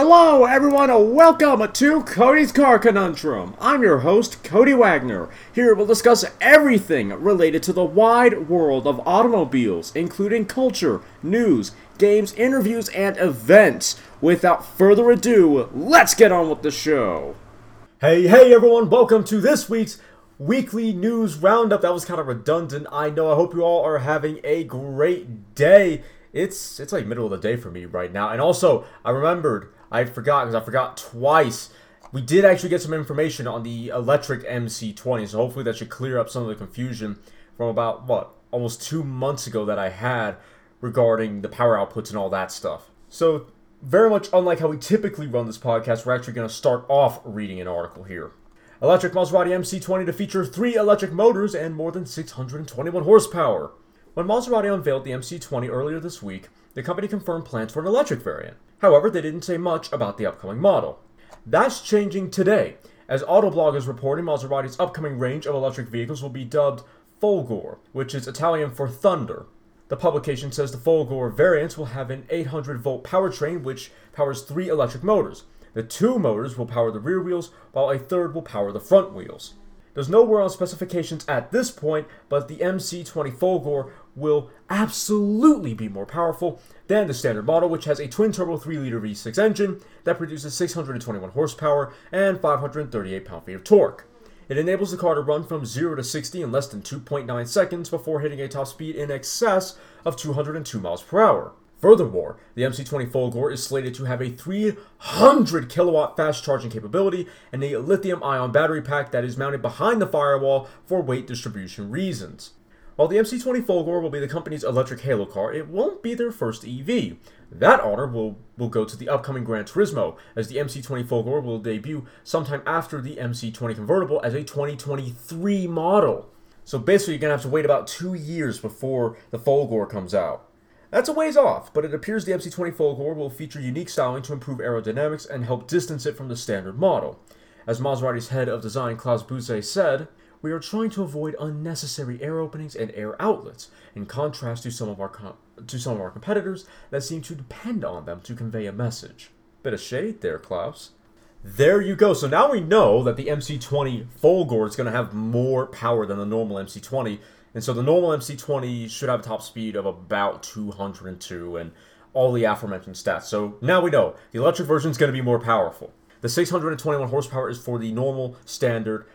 Hello, everyone, and welcome to Cody's Car Conundrum. I'm your host, Cody Wagner. Here we'll discuss everything related to the wide world of automobiles, including culture, news, games, interviews, and events. Without further ado, let's get on with the show. Hey, hey, everyone, welcome to this week's weekly news roundup. That was kind of redundant, I know. I hope you all are having a great day. It's it's like middle of the day for me right now. And also, I remembered I forgot because I forgot twice. We did actually get some information on the electric MC20, so hopefully that should clear up some of the confusion from about what almost two months ago that I had regarding the power outputs and all that stuff. So very much unlike how we typically run this podcast, we're actually going to start off reading an article here. Electric Maserati MC20 to feature three electric motors and more than 621 horsepower. When Maserati unveiled the MC20 earlier this week, the company confirmed plans for an electric variant. However, they didn't say much about the upcoming model. That's changing today, as Autoblog is reporting Maserati's upcoming range of electric vehicles will be dubbed Folgore, which is Italian for thunder. The publication says the Folgore variants will have an 800 volt powertrain which powers three electric motors. The two motors will power the rear wheels, while a third will power the front wheels. There's no word on specifications at this point, but the MC20 Folgore will absolutely be more powerful than the standard model, which has a twin turbo 3 liter V6 engine that produces 621 horsepower and 538 pound feet of torque. It enables the car to run from 0 to 60 in less than 2.9 seconds before hitting a top speed in excess of 202 miles per hour. Furthermore, the MC20 Folgore is slated to have a 300 kilowatt fast charging capability and a lithium ion battery pack that is mounted behind the firewall for weight distribution reasons. While the MC20 Folgore will be the company's electric halo car, it won't be their first EV. That honor will, will go to the upcoming Gran Turismo, as the MC20 Folgore will debut sometime after the MC20 convertible as a 2023 model. So basically, you're going to have to wait about two years before the Folgore comes out. That's a ways off, but it appears the MC20 Folgore will feature unique styling to improve aerodynamics and help distance it from the standard model. As Maserati's head of design Klaus Busse said, we are trying to avoid unnecessary air openings and air outlets, in contrast to some of our com- to some of our competitors that seem to depend on them to convey a message. Bit of shade there, Klaus. There you go. So now we know that the MC20 Folgore is going to have more power than the normal MC20, and so the normal MC20 should have a top speed of about 202 and all the aforementioned stats. So now we know the electric version is going to be more powerful. The 621 horsepower is for the normal standard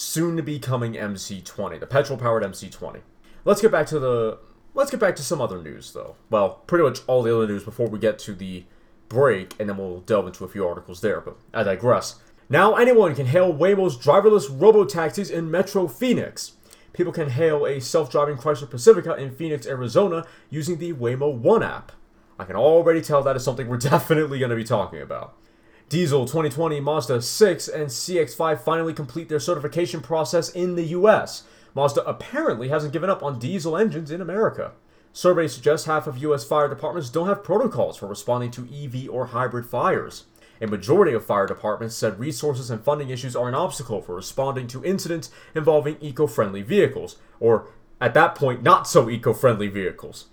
soon to be coming MC20, the petrol powered MC20. Let's get back to the let's get back to some other news though. Well, pretty much all the other news before we get to the break and then we'll delve into a few articles there, but I digress. Now anyone can hail Waymo's driverless robo-taxis in Metro Phoenix. People can hail a self-driving Chrysler Pacifica in Phoenix, Arizona using the Waymo One app. I can already tell that is something we're definitely going to be talking about. Diesel 2020, Mazda 6, and CX5 finally complete their certification process in the US. Mazda apparently hasn't given up on diesel engines in America. Surveys suggest half of US fire departments don't have protocols for responding to EV or hybrid fires. A majority of fire departments said resources and funding issues are an obstacle for responding to incidents involving eco friendly vehicles, or at that point, not so eco friendly vehicles.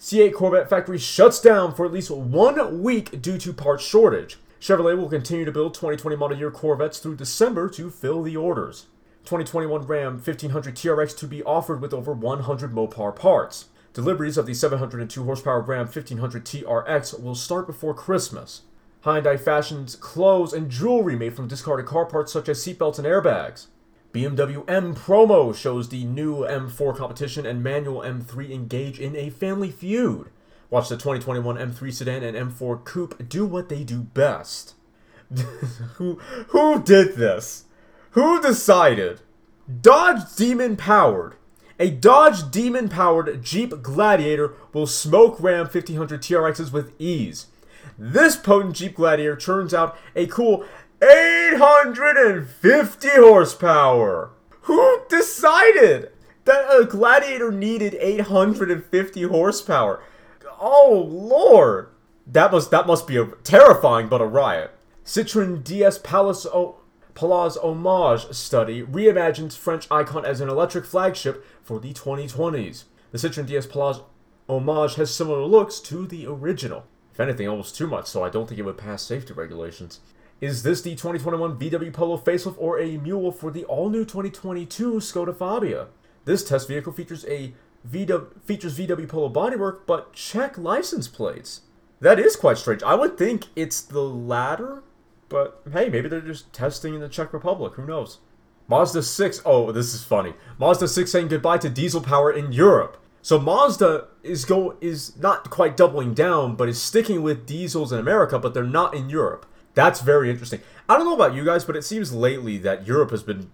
C8 Corvette factory shuts down for at least one week due to parts shortage. Chevrolet will continue to build 2020 model year Corvettes through December to fill the orders. 2021 Ram 1500 TRX to be offered with over 100 Mopar parts. Deliveries of the 702 horsepower Ram 1500 TRX will start before Christmas. Hyundai fashions clothes and jewelry made from discarded car parts such as seatbelts and airbags. BMW M promo shows the new M4 competition and manual M3 engage in a family feud. Watch the 2021 M3 sedan and M4 coupe do what they do best. who who did this? Who decided? Dodge Demon powered. A Dodge Demon powered Jeep Gladiator will smoke Ram 1500 TRXs with ease. This potent Jeep Gladiator turns out a cool 850 horsepower. Who decided that a Gladiator needed 850 horsepower? Oh lord, that must that must be a terrifying but a riot. Citroen DS Palace o- Homage study reimagines French icon as an electric flagship for the 2020s. The Citroen DS Palaz Homage has similar looks to the original. If anything, almost too much, so I don't think it would pass safety regulations. Is this the 2021 VW Polo facelift or a mule for the all-new 2022 Skoda Fabia? This test vehicle features a VW, features VW Polo bodywork, but Czech license plates. That is quite strange. I would think it's the latter, but hey, maybe they're just testing in the Czech Republic. Who knows? Mazda 6. Oh, this is funny. Mazda 6 saying goodbye to diesel power in Europe. So Mazda is go is not quite doubling down, but is sticking with diesels in America, but they're not in Europe. That's very interesting. I don't know about you guys, but it seems lately that Europe has been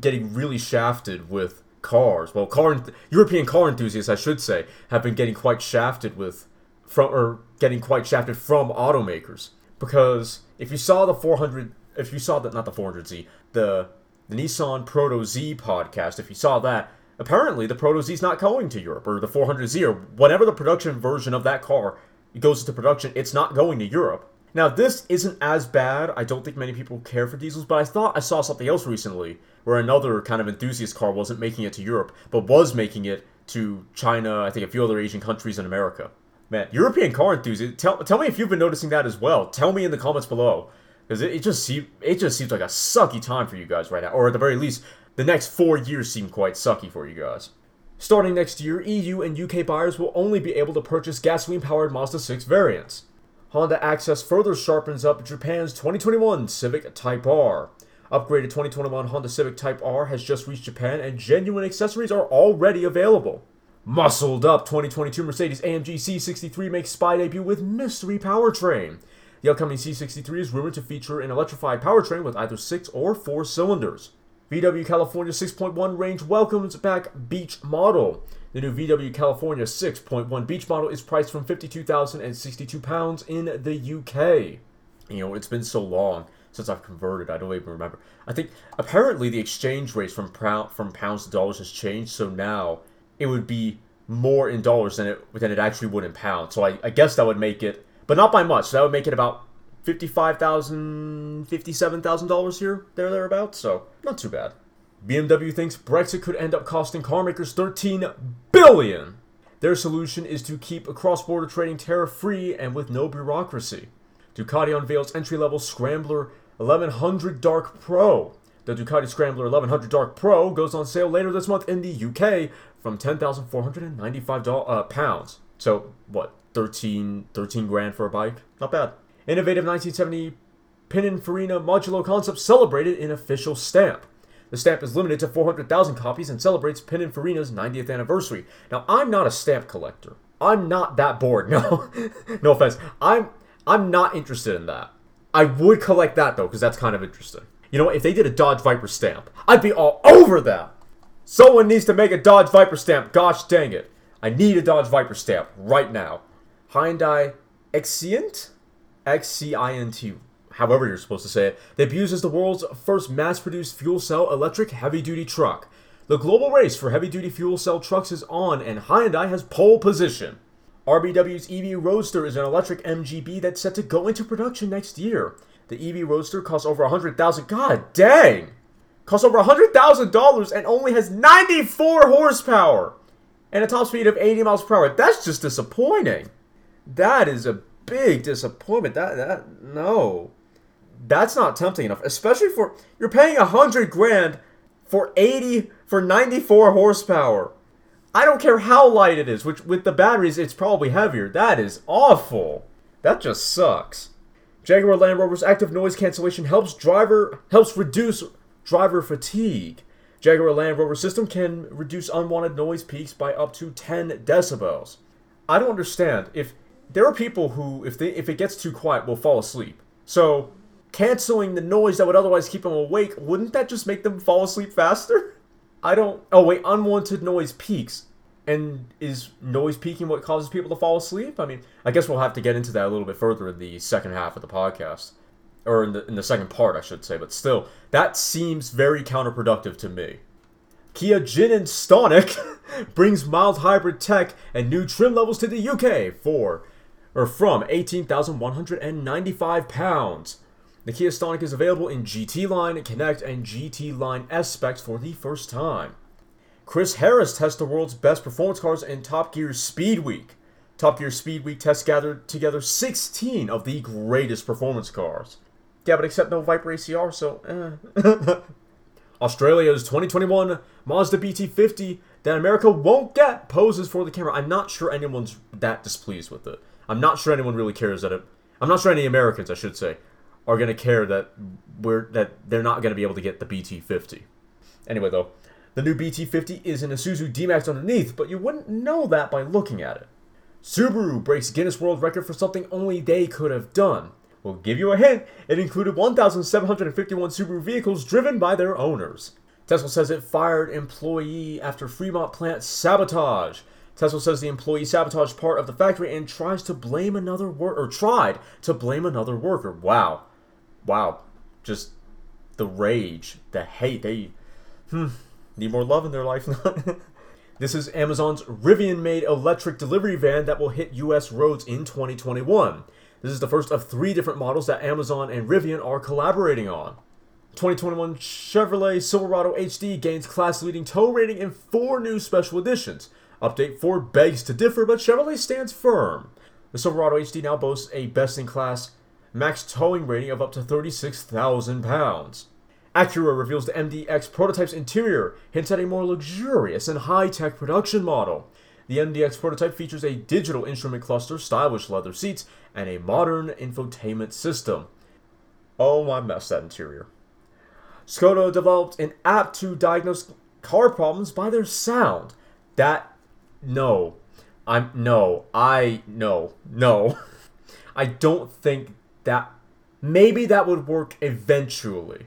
getting really shafted with cars. Well, car European car enthusiasts, I should say, have been getting quite shafted with from or getting quite shafted from automakers because if you saw the 400 if you saw that not the 400Z the the Nissan Proto Z podcast if you saw that apparently the Proto Z is not going to Europe or the 400Z or whatever the production version of that car goes into production it's not going to Europe now this isn't as bad I don't think many people care for diesels but I thought I saw something else recently where another kind of enthusiast car wasn't making it to Europe but was making it to China I think a few other Asian countries and America Man, European car enthusiasts, tell, tell me if you've been noticing that as well. Tell me in the comments below. Because it, it, just it just seems like a sucky time for you guys right now. Or at the very least, the next four years seem quite sucky for you guys. Starting next year, EU and UK buyers will only be able to purchase gasoline-powered Mazda 6 variants. Honda Access further sharpens up Japan's 2021 Civic Type R. Upgraded 2021 Honda Civic Type R has just reached Japan and genuine accessories are already available. Muscled up 2022 Mercedes AMG C63 makes spy debut with mystery powertrain. The upcoming C63 is rumored to feature an electrified powertrain with either 6 or 4 cylinders. VW California 6.1 range welcomes back Beach model. The new VW California 6.1 Beach model is priced from £52,062 in the UK. You know, it's been so long since I've converted, I don't even remember. I think apparently the exchange rate from, from pounds to dollars has changed, so now it would be more in dollars than it than it actually would in pounds. So I, I guess that would make it, but not by much. So that would make it about fifty-five thousand, fifty-seven thousand dollars here, there, thereabouts. So not too bad. BMW thinks Brexit could end up costing carmakers thirteen billion. Their solution is to keep cross-border trading tariff-free and with no bureaucracy. Ducati unveils entry-level Scrambler 1100 Dark Pro. The Ducati Scrambler 1100 Dark Pro goes on sale later this month in the UK from 10,495 uh, pounds. So, what, 13, 13 grand for a bike? Not bad. Innovative 1970 Pininfarina Modulo concept celebrated in official stamp. The stamp is limited to 400,000 copies and celebrates Pininfarina's 90th anniversary. Now, I'm not a stamp collector. I'm not that bored. No, no offense. I'm I'm not interested in that. I would collect that though, because that's kind of interesting. You know, what? if they did a Dodge Viper stamp, I'd be all over that. Someone needs to make a Dodge Viper stamp. Gosh dang it. I need a Dodge Viper stamp right now. Hyundai Xcient? X-C-I-N-T, however you're supposed to say it, debuts as the world's first mass-produced fuel cell electric heavy-duty truck. The global race for heavy-duty fuel cell trucks is on, and Hyundai has pole position. RBW's EV Roadster is an electric MGB that's set to go into production next year. The EV Roadster costs over a hundred thousand. God dang! Costs over a hundred thousand dollars and only has 94 horsepower and a top speed of 80 miles per hour. That's just disappointing. That is a big disappointment. That that no, that's not tempting enough. Especially for you're paying a hundred grand for 80 for 94 horsepower. I don't care how light it is. Which with the batteries, it's probably heavier. That is awful. That just sucks. Jaguar Land Rover's active noise cancellation helps driver helps reduce driver fatigue. Jaguar Land Rover system can reduce unwanted noise peaks by up to 10 decibels. I don't understand if there are people who if they if it gets too quiet will fall asleep. So canceling the noise that would otherwise keep them awake, wouldn't that just make them fall asleep faster? I don't Oh wait, unwanted noise peaks. And is noise peaking what causes people to fall asleep? I mean, I guess we'll have to get into that a little bit further in the second half of the podcast. Or in the, in the second part, I should say. But still, that seems very counterproductive to me. Kia Jinn and Stonic brings mild hybrid tech and new trim levels to the UK for or from 18,195 pounds. The Kia Stonic is available in GT Line, Connect, and GT Line S specs for the first time. Chris Harris tests the world's best performance cars in Top Gear Speed Week. Top Gear Speed Week test gathered together 16 of the greatest performance cars. Yeah, but except no Viper ACR, so eh. Australia's 2021 Mazda BT50 that America won't get poses for the camera. I'm not sure anyone's that displeased with it. I'm not sure anyone really cares that it. I'm not sure any Americans, I should say, are gonna care that we're that they're not gonna be able to get the BT50. Anyway, though, the new BT50 is an Isuzu D-Max underneath, but you wouldn't know that by looking at it. Subaru breaks Guinness World Record for something only they could have done. We'll give you a hint. It included 1,751 Subaru vehicles driven by their owners. Tesla says it fired employee after Fremont plant sabotage. Tesla says the employee sabotaged part of the factory and tries to blame another worker, or tried to blame another worker. Wow. Wow. Just the rage, the hate. They hmm, need more love in their life. this is Amazon's Rivian made electric delivery van that will hit US roads in 2021. This is the first of three different models that Amazon and Rivian are collaborating on. 2021 Chevrolet Silverado HD gains class leading tow rating in four new special editions. Update 4 begs to differ, but Chevrolet stands firm. The Silverado HD now boasts a best in class max towing rating of up to 36,000 pounds. Acura reveals the MDX prototype's interior, hints at a more luxurious and high tech production model. The MDX prototype features a digital instrument cluster, stylish leather seats, and a modern infotainment system. Oh, I messed that interior. Skoda developed an app to diagnose car problems by their sound. That no. I'm no. I no. No. I don't think that maybe that would work eventually.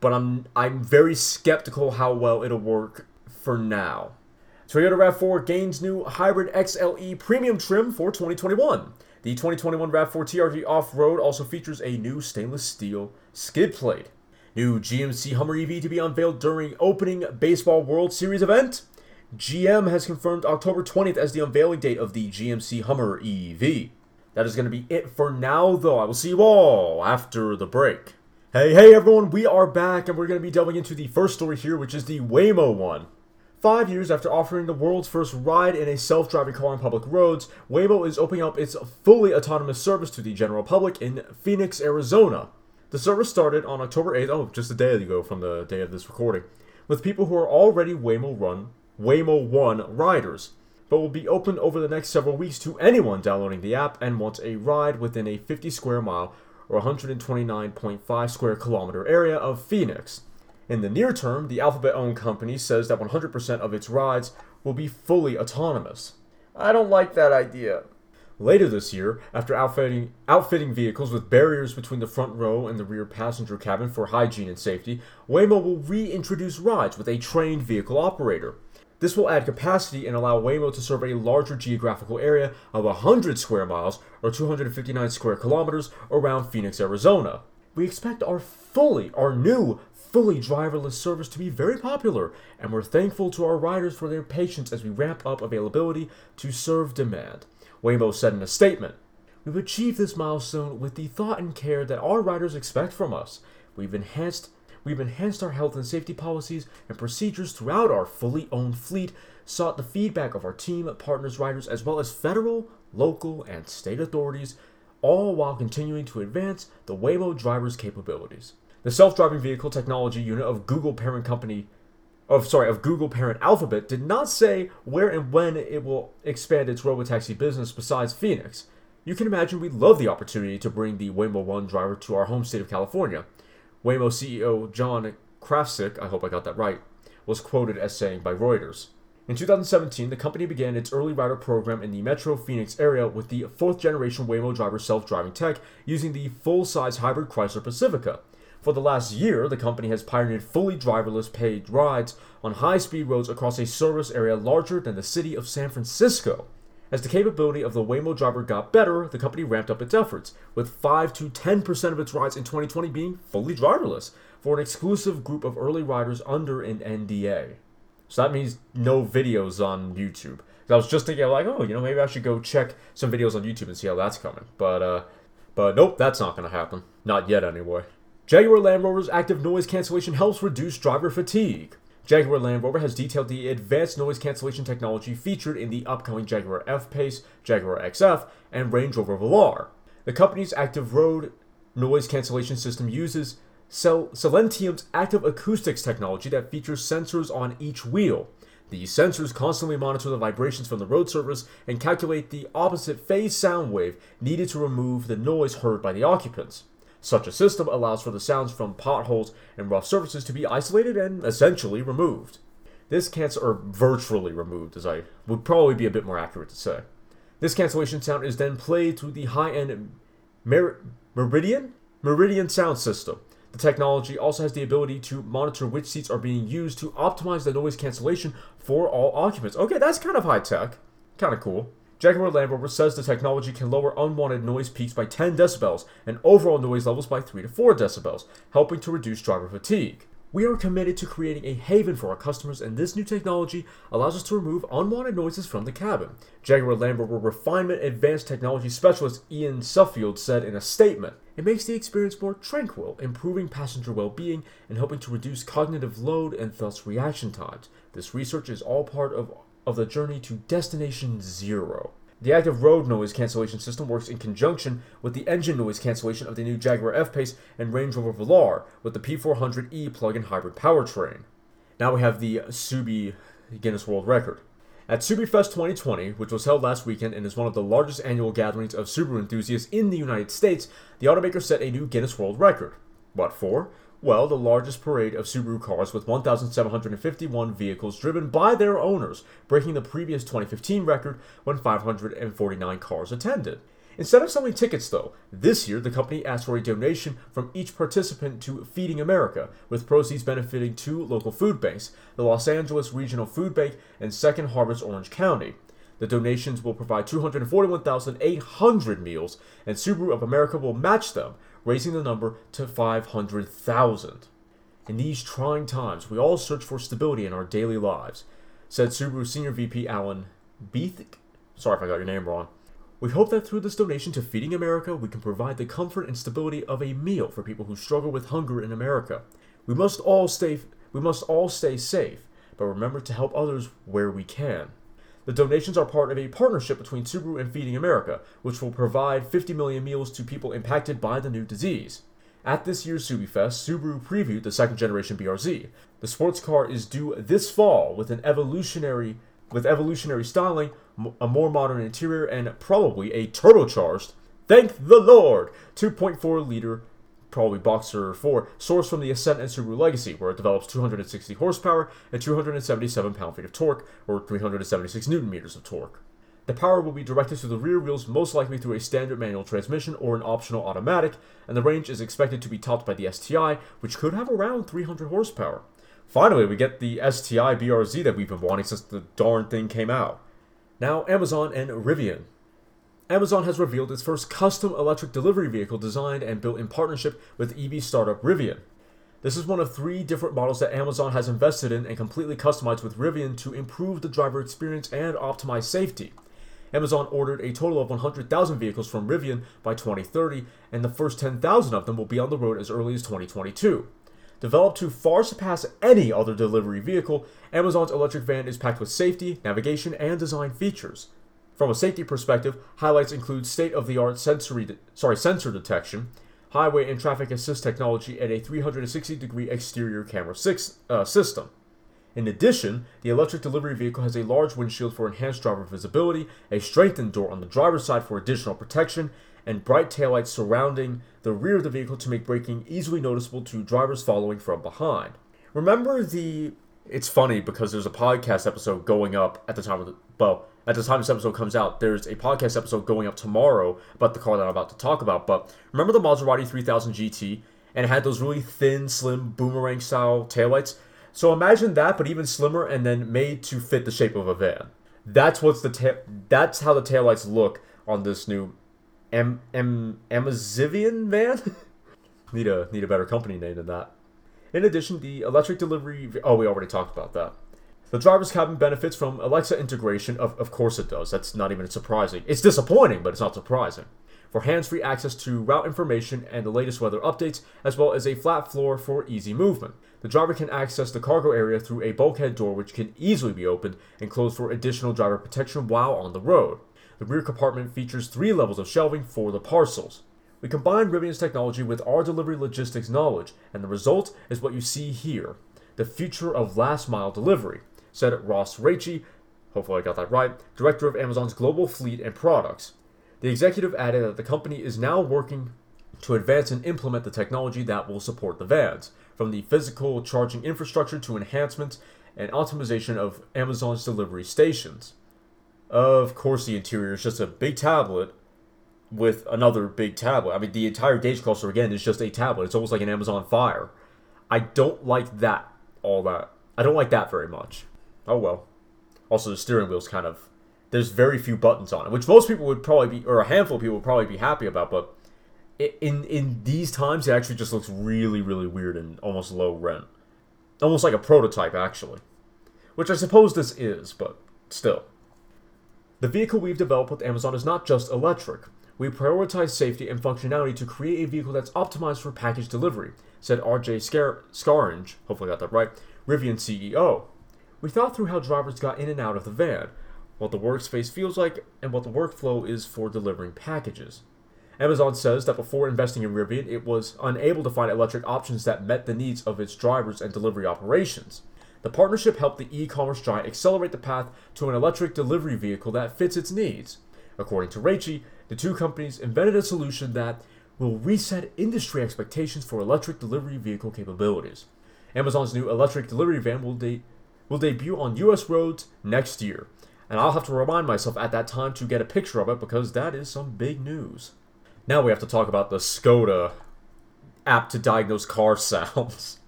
But I'm I'm very skeptical how well it'll work for now. Toyota RAV4 gains new hybrid XLE premium trim for 2021. The 2021 RAV4 TRD Off-Road also features a new stainless steel skid plate. New GMC Hummer EV to be unveiled during opening Baseball World Series event. GM has confirmed October 20th as the unveiling date of the GMC Hummer EV. That is going to be it for now, though. I will see you all after the break. Hey, hey, everyone, we are back, and we're going to be delving into the first story here, which is the Waymo one. Five years after offering the world's first ride in a self driving car on public roads, Waymo is opening up its fully autonomous service to the general public in Phoenix, Arizona. The service started on October 8th, oh, just a day ago from the day of this recording, with people who are already Waymo Run, Waymo One riders, but will be open over the next several weeks to anyone downloading the app and wants a ride within a 50 square mile or 129.5 square kilometer area of Phoenix. In the near term, the Alphabet owned company says that 100% of its rides will be fully autonomous. I don't like that idea. Later this year, after outfitting, outfitting vehicles with barriers between the front row and the rear passenger cabin for hygiene and safety, Waymo will reintroduce rides with a trained vehicle operator. This will add capacity and allow Waymo to serve a larger geographical area of 100 square miles or 259 square kilometers around Phoenix, Arizona. We expect our fully, our new fully driverless service to be very popular, and we're thankful to our riders for their patience as we ramp up availability to serve demand. Waymo said in a statement. We've achieved this milestone with the thought and care that our riders expect from us. We've enhanced we've enhanced our health and safety policies and procedures throughout our fully owned fleet, sought the feedback of our team, partners, riders, as well as federal, local, and state authorities, all while continuing to advance the Waymo driver's capabilities. The self-driving vehicle technology unit of Google parent company of sorry, of Google parent Alphabet did not say where and when it will expand its robotaxi business besides Phoenix. You can imagine we'd love the opportunity to bring the Waymo One driver to our home state of California. Waymo CEO John Krafcik, I hope I got that right, was quoted as saying by Reuters. In 2017, the company began its early rider program in the Metro Phoenix area with the fourth generation Waymo driver self driving tech using the full size hybrid Chrysler Pacifica. For the last year, the company has pioneered fully driverless paid rides on high speed roads across a service area larger than the city of San Francisco. As the capability of the Waymo driver got better, the company ramped up its efforts, with 5 to 10% of its rides in 2020 being fully driverless for an exclusive group of early riders under an NDA. So that means no videos on YouTube. I was just thinking, like, oh, you know, maybe I should go check some videos on YouTube and see how that's coming. But, uh, but nope, that's not to happen. Not yet, anyway. Jaguar Land Rover's active noise cancellation helps reduce driver fatigue. Jaguar Land Rover has detailed the advanced noise cancellation technology featured in the upcoming Jaguar F-Pace, Jaguar XF, and Range Rover Velar. The company's active road noise cancellation system uses Cel- Silentium's active acoustics technology that features sensors on each wheel. These sensors constantly monitor the vibrations from the road surface and calculate the opposite phase sound wave needed to remove the noise heard by the occupants. Such a system allows for the sounds from potholes and rough surfaces to be isolated and essentially removed. This cancel or virtually removed, as I would probably be a bit more accurate to say. This cancellation sound is then played through the high-end Mer- Meridian Meridian sound system. The technology also has the ability to monitor which seats are being used to optimize the noise cancellation for all occupants. Okay, that's kind of high tech. Kind of cool. Jaguar Land Rover says the technology can lower unwanted noise peaks by 10 decibels and overall noise levels by 3 to 4 decibels, helping to reduce driver fatigue. We are committed to creating a haven for our customers, and this new technology allows us to remove unwanted noises from the cabin. Jaguar Land Rover Refinement Advanced Technology Specialist Ian Suffield said in a statement It makes the experience more tranquil, improving passenger well being and helping to reduce cognitive load and thus reaction times. This research is all part of of the journey to Destination Zero. The active road noise cancellation system works in conjunction with the engine noise cancellation of the new Jaguar F-Pace and Range Rover Velar with the P400e plug-in hybrid powertrain. Now we have the Subi Guinness World Record. At SubiFest 2020, which was held last weekend and is one of the largest annual gatherings of Subaru enthusiasts in the United States, the automaker set a new Guinness World Record. What for? Well, the largest parade of Subaru cars with 1,751 vehicles driven by their owners, breaking the previous 2015 record when 549 cars attended. Instead of selling tickets, though, this year the company asked for a donation from each participant to Feeding America, with proceeds benefiting two local food banks, the Los Angeles Regional Food Bank and Second Harvest Orange County. The donations will provide 241,800 meals, and Subaru of America will match them, raising the number to 500,000. In these trying times, we all search for stability in our daily lives, said Subaru Senior VP Alan Beathick. Sorry if I got your name wrong. We hope that through this donation to Feeding America, we can provide the comfort and stability of a meal for people who struggle with hunger in America. We must all stay we must all stay safe, but remember to help others where we can. The donations are part of a partnership between Subaru and Feeding America, which will provide 50 million meals to people impacted by the new disease. At this year's SubiFest, Subaru previewed the second generation BRZ. The sports car is due this fall with an evolutionary with evolutionary styling, a more modern interior, and probably a turbocharged, thank the Lord, 2.4 liter probably Boxer 4, sourced from the Ascent and Subaru Legacy, where it develops 260 horsepower and 277 pound-feet of torque, or 376 newton meters of torque. The power will be directed to the rear wheels, most likely through a standard manual transmission or an optional automatic, and the range is expected to be topped by the STI, which could have around 300 horsepower. Finally, we get the STI BRZ that we've been wanting since the darn thing came out. Now, Amazon and Rivian. Amazon has revealed its first custom electric delivery vehicle designed and built in partnership with EV startup Rivian. This is one of three different models that Amazon has invested in and completely customized with Rivian to improve the driver experience and optimize safety. Amazon ordered a total of 100,000 vehicles from Rivian by 2030, and the first 10,000 of them will be on the road as early as 2022. Developed to far surpass any other delivery vehicle, Amazon's electric van is packed with safety, navigation, and design features. From a safety perspective, highlights include state-of-the-art sensory de- sorry, sensor detection, highway and traffic assist technology, and a 360-degree exterior camera six, uh, system. In addition, the electric delivery vehicle has a large windshield for enhanced driver visibility, a strengthened door on the driver's side for additional protection, and bright taillights surrounding the rear of the vehicle to make braking easily noticeable to drivers following from behind. Remember the. It's funny because there's a podcast episode going up at the time of the. Well, at the time this episode comes out, there's a podcast episode going up tomorrow about the car that I'm about to talk about. But remember the Maserati 3000 GT? And it had those really thin, slim, boomerang style taillights? So imagine that, but even slimmer and then made to fit the shape of a van. That's what's the ta- that's how the taillights look on this new M M Amazivian van. need a need a better company name than that. In addition, the electric delivery. Oh, we already talked about that. The driver's cabin benefits from Alexa integration. Of, of course it does. That's not even surprising. It's disappointing, but it's not surprising. for hands free access to route information and the latest weather updates, as well as a flat floor for easy movement. The driver can access the cargo area through a bulkhead door which can easily be opened and closed for additional driver protection while on the road. The rear compartment features three levels of shelving for the parcels. We combine Rivian's technology with our delivery logistics knowledge, and the result is what you see here the future of last mile delivery, said Ross Rachey, hopefully I got that right, director of Amazon's global fleet and products. The executive added that the company is now working to advance and implement the technology that will support the vans, from the physical charging infrastructure to enhancements and optimization of Amazon's delivery stations. Of course, the interior is just a big tablet with another big tablet. I mean, the entire gauge cluster again is just a tablet. It's almost like an Amazon Fire. I don't like that all that. I don't like that very much. Oh well. Also, the steering wheel's kind of there's very few buttons on it, which most people would probably be, or a handful of people would probably be happy about. But in in these times, it actually just looks really, really weird and almost low rent, almost like a prototype, actually. Which I suppose this is, but still. The vehicle we've developed with Amazon is not just electric. We prioritize safety and functionality to create a vehicle that's optimized for package delivery, said RJ Scar- hopefully I got that right, Rivian CEO. We thought through how drivers got in and out of the van, what the workspace feels like, and what the workflow is for delivering packages. Amazon says that before investing in Rivian, it was unable to find electric options that met the needs of its drivers and delivery operations. The partnership helped the e commerce giant accelerate the path to an electric delivery vehicle that fits its needs. According to Rachey, the two companies invented a solution that will reset industry expectations for electric delivery vehicle capabilities. Amazon's new electric delivery van will, de- will debut on US roads next year, and I'll have to remind myself at that time to get a picture of it because that is some big news. Now we have to talk about the Skoda app to diagnose car sounds.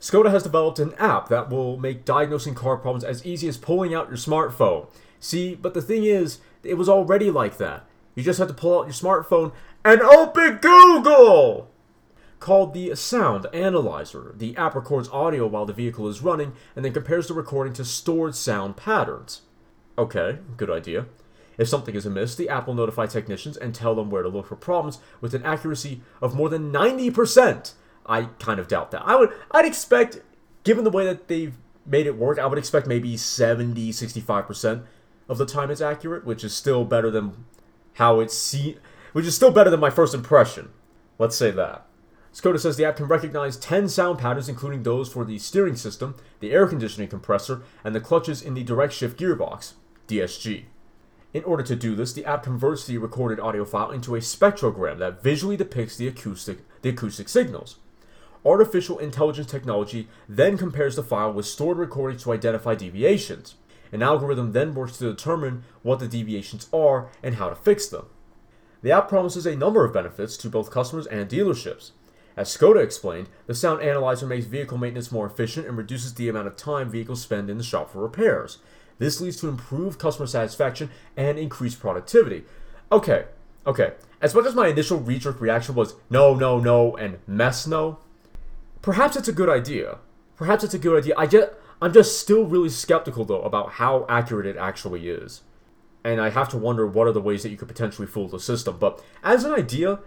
Skoda has developed an app that will make diagnosing car problems as easy as pulling out your smartphone. See, but the thing is, it was already like that. You just have to pull out your smartphone and open Google! Called the Sound Analyzer. The app records audio while the vehicle is running and then compares the recording to stored sound patterns. Okay, good idea. If something is amiss, the app will notify technicians and tell them where to look for problems with an accuracy of more than 90%. I kind of doubt that. I would I'd expect given the way that they've made it work, I would expect maybe 70, 65% of the time it's accurate, which is still better than how it's seen, which is still better than my first impression. Let's say that. Skoda says the app can recognize 10 sound patterns, including those for the steering system, the air conditioning compressor, and the clutches in the direct shift gearbox, DSG. In order to do this, the app converts the recorded audio file into a spectrogram that visually depicts the acoustic, the acoustic signals. Artificial intelligence technology then compares the file with stored recordings to identify deviations. An algorithm then works to determine what the deviations are and how to fix them. The app promises a number of benefits to both customers and dealerships. As Skoda explained, the sound analyzer makes vehicle maintenance more efficient and reduces the amount of time vehicles spend in the shop for repairs. This leads to improved customer satisfaction and increased productivity. Okay, okay. As much as my initial knee reaction was no, no, no, and mess no, perhaps it's a good idea. Perhaps it's a good idea. I just I'm just still really skeptical though about how accurate it actually is. And I have to wonder what are the ways that you could potentially fool the system. But as an idea,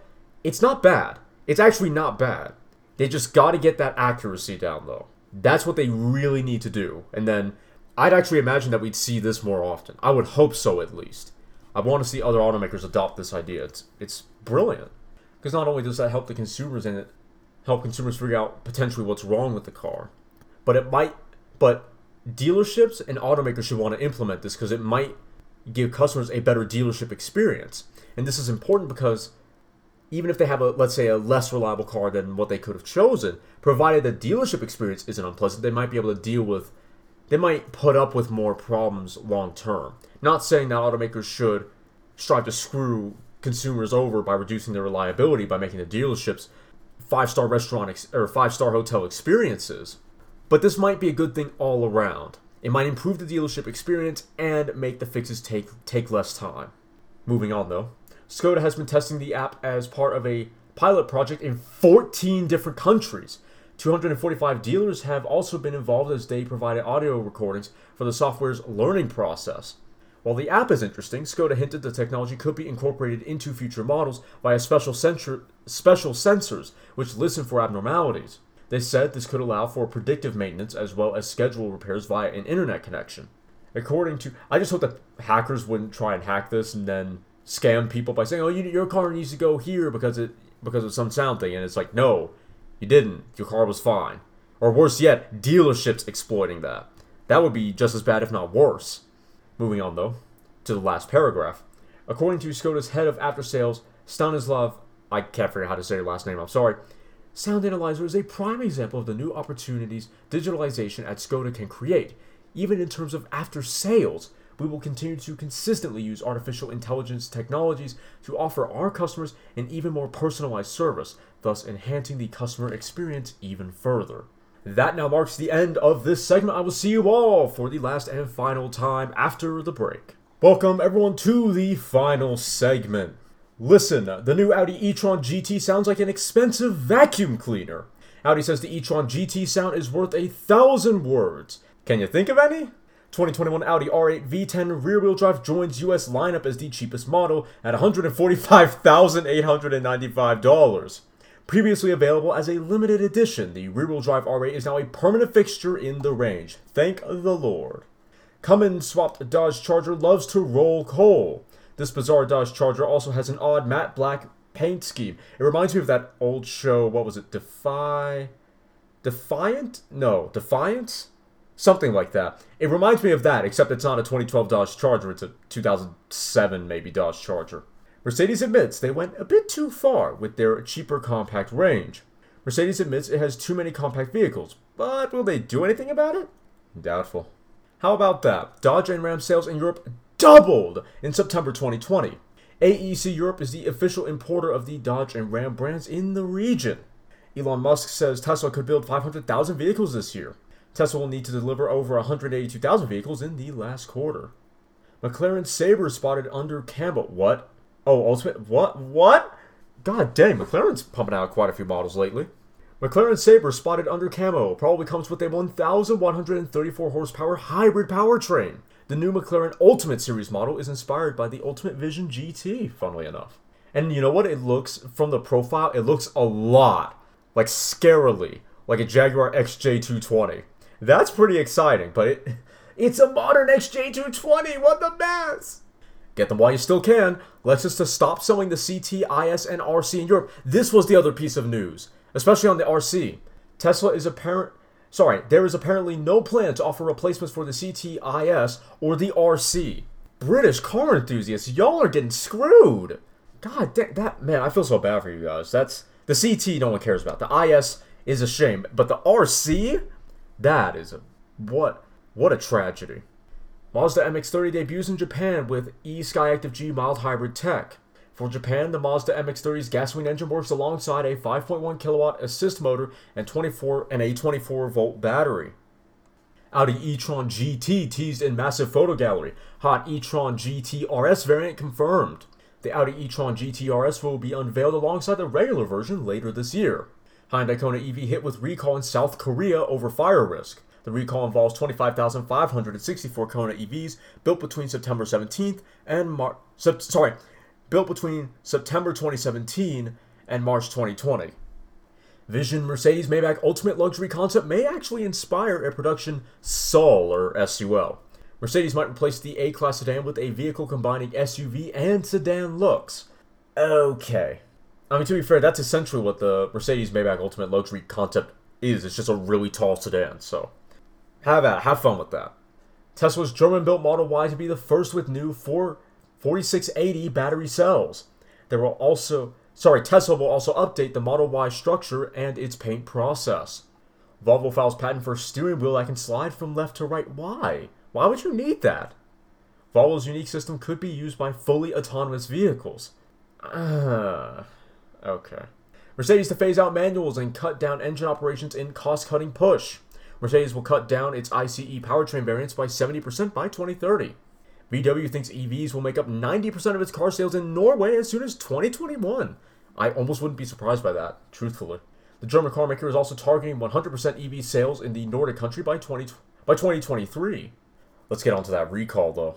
it's not bad. It's actually not bad. They just got to get that accuracy down though. That's what they really need to do. And then I'd actually imagine that we'd see this more often. I would hope so at least. I want to see other automakers adopt this idea. It's it's brilliant. Because not only does that help the consumers and it help consumers figure out potentially what's wrong with the car, but it might but dealerships and automakers should want to implement this because it might give customers a better dealership experience. And this is important because even if they have a let's say a less reliable car than what they could have chosen, provided the dealership experience isn't unpleasant, they might be able to deal with they might put up with more problems long term. Not saying that automakers should strive to screw consumers over by reducing their reliability by making the dealerships five star restaurant ex- or five star hotel experiences. But this might be a good thing all around. It might improve the dealership experience and make the fixes take take less time. Moving on though, Skoda has been testing the app as part of a pilot project in 14 different countries. 245 dealers have also been involved as they provided audio recordings for the software's learning process. While the app is interesting, Skoda hinted the technology could be incorporated into future models via special, sensor, special sensors which listen for abnormalities. They said this could allow for predictive maintenance as well as scheduled repairs via an internet connection. According to, I just hope that hackers wouldn't try and hack this and then scam people by saying, "Oh, you, your car needs to go here because it because of some sound thing," and it's like, no, you didn't. Your car was fine. Or worse yet, dealerships exploiting that. That would be just as bad, if not worse. Moving on, though, to the last paragraph. According to Skoda's head of after sales, Stanislav, I can't figure out how to say your last name, I'm sorry. Sound Analyzer is a prime example of the new opportunities digitalization at Skoda can create, even in terms of after sales. We will continue to consistently use artificial intelligence technologies to offer our customers an even more personalized service, thus enhancing the customer experience even further. That now marks the end of this segment. I will see you all for the last and final time after the break. Welcome, everyone, to the final segment. Listen, the new Audi e-tron GT sounds like an expensive vacuum cleaner. Audi says the e-tron GT sound is worth a thousand words. Can you think of any? 2021 Audi R8 V10 rear-wheel drive joins US lineup as the cheapest model at $145,895. Previously available as a limited edition, the rear-wheel drive R8 is now a permanent fixture in the range. Thank the Lord. Cummins swapped Dodge Charger loves to roll coal. This bizarre Dodge Charger also has an odd matte black paint scheme. It reminds me of that old show, what was it, Defy... Defiant? No, Defiance? Something like that. It reminds me of that, except it's not a 2012 Dodge Charger, it's a 2007 maybe Dodge Charger. Mercedes admits they went a bit too far with their cheaper compact range. Mercedes admits it has too many compact vehicles, but will they do anything about it? Doubtful. How about that? Dodge and Ram sales in Europe doubled in September 2020. AEC Europe is the official importer of the Dodge and Ram brands in the region. Elon Musk says Tesla could build 500,000 vehicles this year. Tesla will need to deliver over 182,000 vehicles in the last quarter. McLaren Sabre spotted under Campbell. What? Oh, Ultimate. What? What? God dang, McLaren's pumping out quite a few models lately. McLaren Sabre spotted under camo probably comes with a 1,134 horsepower hybrid powertrain. The new McLaren Ultimate Series model is inspired by the Ultimate Vision GT, funnily enough. And you know what? It looks, from the profile, it looks a lot, like scarily, like a Jaguar XJ220. That's pretty exciting, but it, it's a modern XJ220. What the mess! Get them while you still can. Lexus to uh, stop selling the CT, IS, and RC in Europe. This was the other piece of news, especially on the RC. Tesla is apparent. Sorry, there is apparently no plan to offer replacements for the CT, IS, or the RC. British car enthusiasts, y'all are getting screwed. God, that, that man, I feel so bad for you guys. That's the CT. No one cares about. The IS is a shame, but the RC, that is a what? What a tragedy. Mazda MX-30 debuts in Japan with e-Skyactiv G mild hybrid tech. For Japan, the Mazda MX-30's gasoline engine works alongside a 5.1 kilowatt assist motor and 24 and a 24 volt battery. Audi e-tron GT teased in massive photo gallery. Hot e-tron GT RS variant confirmed. The Audi e-tron GT RS will be unveiled alongside the regular version later this year. Hyundai Kona EV hit with recall in South Korea over fire risk. The recall involves 25,564 Kona EVs built between September 17th and Mar- Sep- sorry, built between September 2017 and March 2020. Vision Mercedes Maybach Ultimate Luxury concept may actually inspire a production SUL or SUL. Mercedes might replace the A-Class sedan with a vehicle combining SUV and sedan looks. Okay. I mean, to be fair, that's essentially what the Mercedes Maybach Ultimate Luxury concept is. It's just a really tall sedan, so have at it. Have fun with that. Tesla's German-built Model Y to be the first with new 4 4680 battery cells. There will also, sorry, Tesla will also update the Model Y structure and its paint process. Volvo files patent for steering wheel that can slide from left to right. Why? Why would you need that? Volvo's unique system could be used by fully autonomous vehicles. Uh, okay. Mercedes to phase out manuals and cut down engine operations in cost cutting push. Mercedes will cut down its ICE powertrain variants by 70% by 2030. VW thinks EVs will make up 90% of its car sales in Norway as soon as 2021. I almost wouldn't be surprised by that, truthfully. The German carmaker is also targeting 100% EV sales in the Nordic country by 20, by 2023. Let's get onto that recall, though.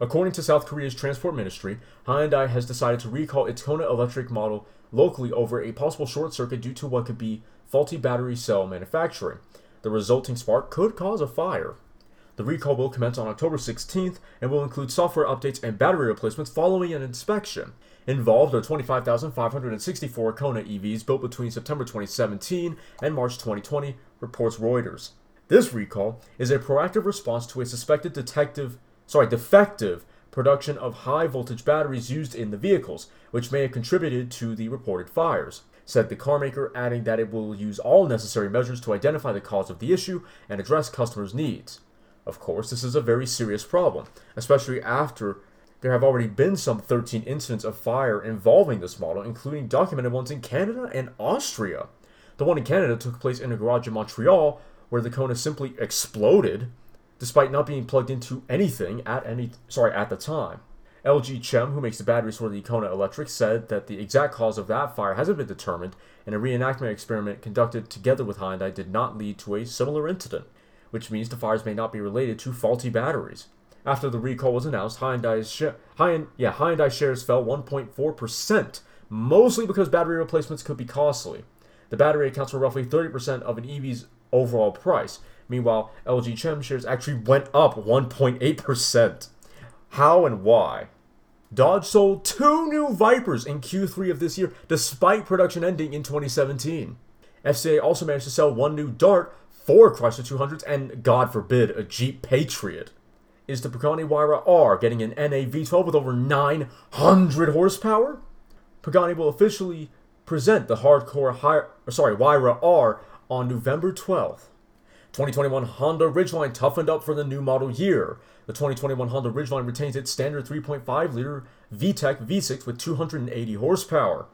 According to South Korea's transport ministry, Hyundai has decided to recall its Kona electric model locally over a possible short circuit due to what could be faulty battery cell manufacturing. The resulting spark could cause a fire. The recall will commence on October 16th and will include software updates and battery replacements following an inspection. Involved are 25,564 Kona EVs built between September 2017 and March 2020, reports Reuters. This recall is a proactive response to a suspected detective, sorry, defective production of high voltage batteries used in the vehicles, which may have contributed to the reported fires, said the carmaker, adding that it will use all necessary measures to identify the cause of the issue and address customers' needs. Of course, this is a very serious problem, especially after there have already been some 13 incidents of fire involving this model, including documented ones in Canada and Austria. The one in Canada took place in a garage in Montreal, where the Kona simply exploded, despite not being plugged into anything at any sorry at the time. LG Chem, who makes the batteries for the Kona Electric, said that the exact cause of that fire hasn't been determined, and a reenactment experiment conducted together with Hyundai did not lead to a similar incident, which means the fires may not be related to faulty batteries. After the recall was announced, Hyundai's sh- yeah, Hyundai shares fell 1.4%, mostly because battery replacements could be costly. The battery accounts for roughly 30% of an EV's overall price. Meanwhile, LG Chem shares actually went up 1.8%. How and why? Dodge sold two new Vipers in Q3 of this year, despite production ending in 2017. FCA also managed to sell one new Dart, four Chrysler 200s, and, God forbid, a Jeep Patriot is the Pagani Huayra R getting an NA V12 with over 900 horsepower? Pagani will officially present the hardcore high, sorry, Huayra R on November 12th. 2021 Honda Ridgeline toughened up for the new model year. The 2021 Honda Ridgeline retains its standard 3.5 liter VTEC V6 with 280 horsepower.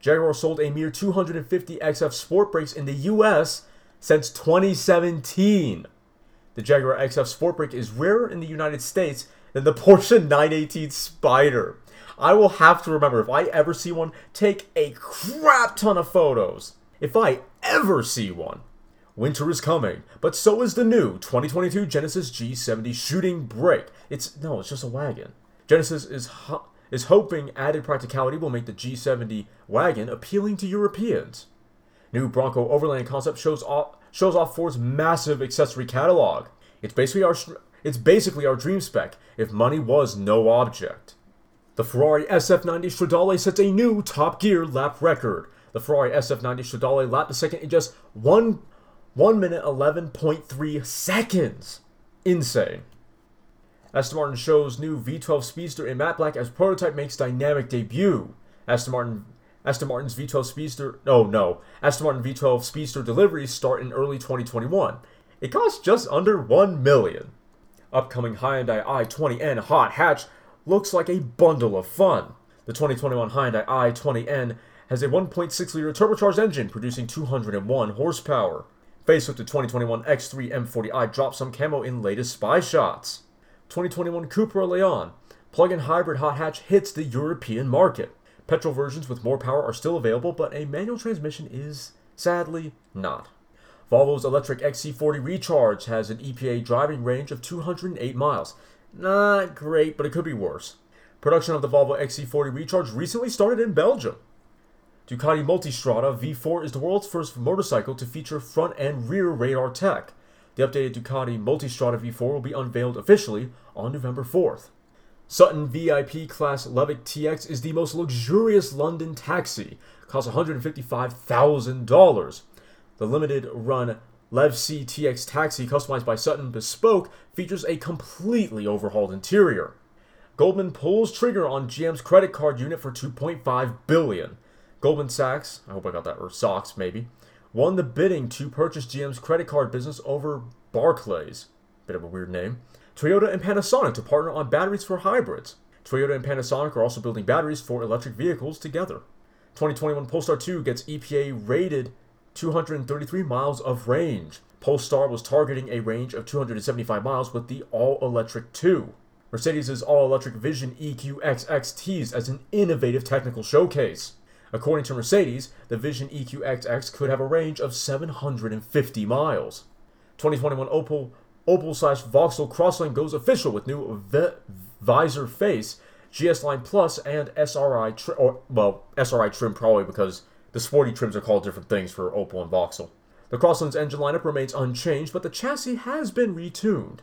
Jaguar sold a mere 250 XF Sportbrakes in the US since 2017. The Jaguar XF Sportbrake is rarer in the United States than the Porsche 918 Spyder. I will have to remember if I ever see one, take a crap ton of photos. If I ever see one. Winter is coming, but so is the new 2022 Genesis G70 shooting brake. It's no, it's just a wagon. Genesis is ho- is hoping added practicality will make the G70 wagon appealing to Europeans. New Bronco Overland concept shows off shows off Ford's massive accessory catalog. It's basically our it's basically our dream spec if money was no object. The Ferrari SF90 Stradale sets a new Top Gear lap record. The Ferrari SF90 Stradale lapped the second in just 1 1 minute 11.3 seconds. Insane. Aston Martin shows new V12 Speedster in matte black as prototype makes dynamic debut. Aston Martin Aston Martin's V12 Speedster, no, no, Aston Martin V12 Speedster deliveries start in early 2021. It costs just under 1 million. Upcoming Hyundai i20N hot hatch looks like a bundle of fun. The 2021 Hyundai i20N has a 1.6 liter turbocharged engine producing 201 horsepower. Faced with the 2021 X3 M40i drops some camo in latest spy shots. 2021 Cupra Leon plug-in hybrid hot hatch hits the European market. Petrol versions with more power are still available, but a manual transmission is, sadly, not. Volvo's electric XC40 Recharge has an EPA driving range of 208 miles. Not great, but it could be worse. Production of the Volvo XC40 Recharge recently started in Belgium. Ducati Multistrada V4 is the world's first motorcycle to feature front and rear radar tech. The updated Ducati Multistrada V4 will be unveiled officially on November 4th. Sutton VIP Class LEVC TX is the most luxurious London taxi. Costs $155,000. The limited run LEVC TX taxi, customized by Sutton Bespoke, features a completely overhauled interior. Goldman pulls trigger on GM's credit card unit for 2.5 billion. Goldman Sachs, I hope I got that, or Sox maybe, won the bidding to purchase GM's credit card business over Barclays. Bit of a weird name. Toyota and Panasonic to partner on batteries for hybrids. Toyota and Panasonic are also building batteries for electric vehicles together. 2021 Polestar 2 gets EPA rated 233 miles of range. Polestar was targeting a range of 275 miles with the all electric 2. Mercedes' all electric Vision EQXX teased as an innovative technical showcase. According to Mercedes, the Vision EQXX could have a range of 750 miles. 2021 Opel Opel slash Vauxhall Crossland goes official with new v- visor face, GS Line Plus, and SRI trim. Or, well, SRI trim probably because the sporty trims are called different things for Opel and Vauxhall. The Crossland's engine lineup remains unchanged, but the chassis has been retuned.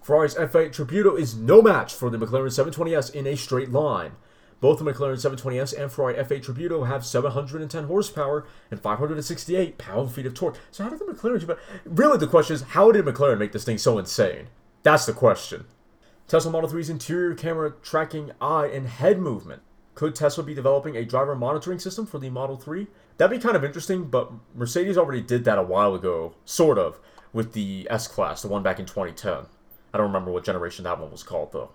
Ferrari's F8 Tributo is no match for the McLaren 720S in a straight line. Both the McLaren 720S and Ferrari F8 Tributo have 710 horsepower and 568 pound-feet of torque. So how did the McLaren do that? Really, the question is, how did McLaren make this thing so insane? That's the question. Tesla Model 3's interior camera tracking eye and head movement. Could Tesla be developing a driver monitoring system for the Model 3? That'd be kind of interesting, but Mercedes already did that a while ago, sort of, with the S Class, the one back in 2010. I don't remember what generation that one was called, though.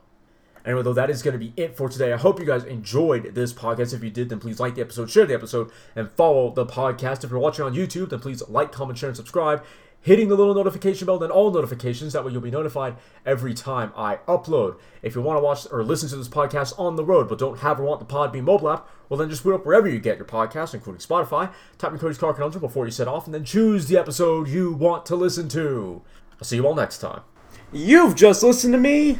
Anyway, though, that is going to be it for today. I hope you guys enjoyed this podcast. If you did, then please like the episode, share the episode, and follow the podcast. If you're watching on YouTube, then please like, comment, share, and subscribe. Hitting the little notification bell, then all notifications. That way you'll be notified every time I upload. If you want to watch or listen to this podcast on the road, but don't have or want the Podbean mobile app, well, then just boot up wherever you get your podcast, including Spotify. Type in Cody's Car Conundrum before you set off, and then choose the episode you want to listen to. I'll see you all next time. You've just listened to me